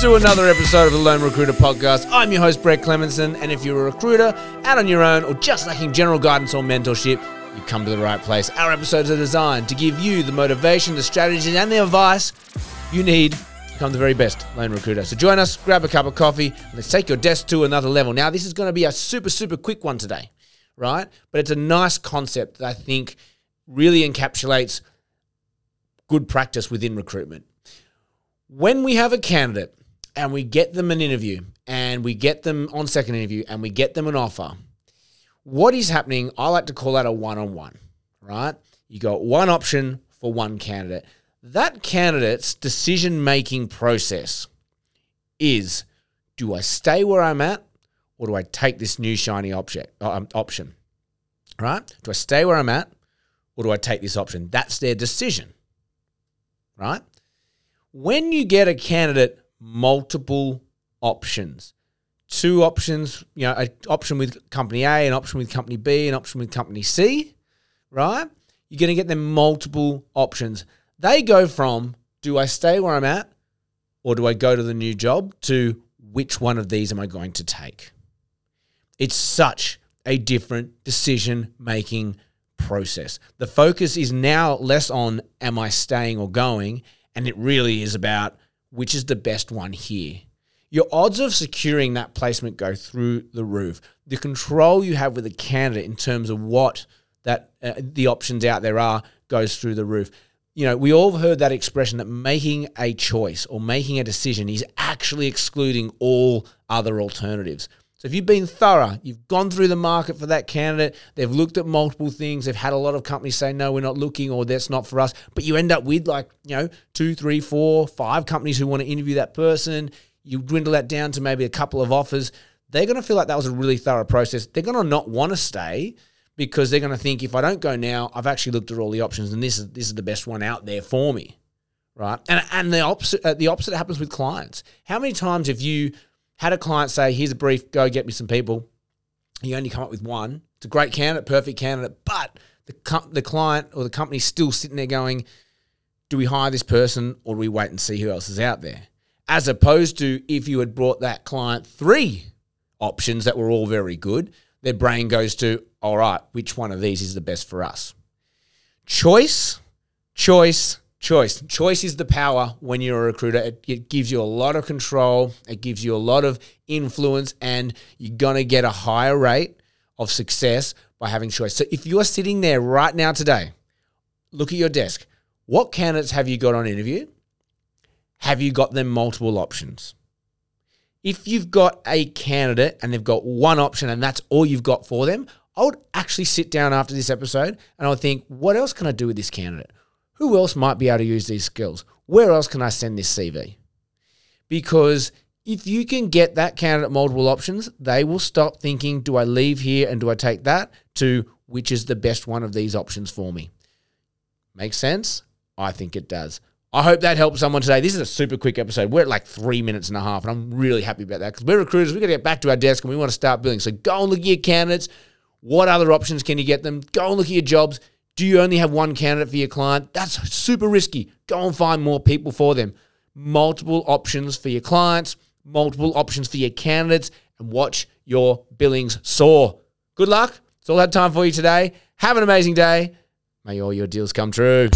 to another episode of the Lone Recruiter Podcast. I'm your host, Brett Clemenson, and if you're a recruiter out on your own or just lacking general guidance or mentorship, you've come to the right place. Our episodes are designed to give you the motivation, the strategies, and the advice you need to become the very best Lone Recruiter. So join us, grab a cup of coffee, and let's take your desk to another level. Now, this is going to be a super, super quick one today, right? But it's a nice concept that I think really encapsulates good practice within recruitment when we have a candidate and we get them an interview and we get them on second interview and we get them an offer, what is happening? I like to call that a one on one, right? You got one option for one candidate. That candidate's decision making process is do I stay where I'm at or do I take this new shiny object, um, option? Right? Do I stay where I'm at or do I take this option? That's their decision, right? when you get a candidate multiple options, two options, you know, an option with company A, an option with company B, an option with company C, right? You're going to get them multiple options. They go from do I stay where I'm at or do I go to the new job to which one of these am I going to take? It's such a different decision making process. The focus is now less on am I staying or going and it really is about which is the best one here. Your odds of securing that placement go through the roof. The control you have with a candidate in terms of what that uh, the options out there are goes through the roof. You know, we all heard that expression that making a choice or making a decision is actually excluding all other alternatives. So if you've been thorough, you've gone through the market for that candidate, they've looked at multiple things, they've had a lot of companies say, no, we're not looking or that's not for us, but you end up with like, you know, two, three, four, five companies who want to interview that person, you dwindle that down to maybe a couple of offers, they're going to feel like that was a really thorough process. They're going to not want to stay because they're going to think if I don't go now, I've actually looked at all the options and this is this is the best one out there for me, right? And and the opposite uh, the opposite happens with clients. How many times have you had a client say, here's a brief, go get me some people. You only come up with one. It's a great candidate, perfect candidate, but the, the client or the company's still sitting there going, do we hire this person or do we wait and see who else is out there? As opposed to if you had brought that client three options that were all very good, their brain goes to, all right, which one of these is the best for us? Choice, choice, choice. Choice is the power when you're a recruiter. It, it, gives you a lot of control, it gives you a lot of influence, and you're going to get a higher rate of success by having choice. So if you're sitting there right now today, look at your desk. What candidates have you got on interview? Have you got them multiple options? If you've got a candidate and they've got one option and that's all you've got for them, I would actually sit down after this episode and I would think, what else can I do with this candidate? Who else might be able to use these skills? Where else can I send this CV? Because if you can get that candidate multiple options, they will stop thinking, do I leave here and do I take that? To which is the best one of these options for me. Makes sense? I think it does. I hope that helps someone today. This is a super quick episode. We're at like three minutes and a half, and I'm really happy about that because we're recruiters. We've got to get back to our desk and we want to start building. So go and look at your candidates. What other options can you get them? Go and look at your jobs. Do you only have one candidate for your client? That's super risky. Go and find more people for them. Multiple options for your clients, multiple options for your candidates, and watch your billings soar. Good luck. It's all I had time for you today. Have an amazing day. May all your deals come true.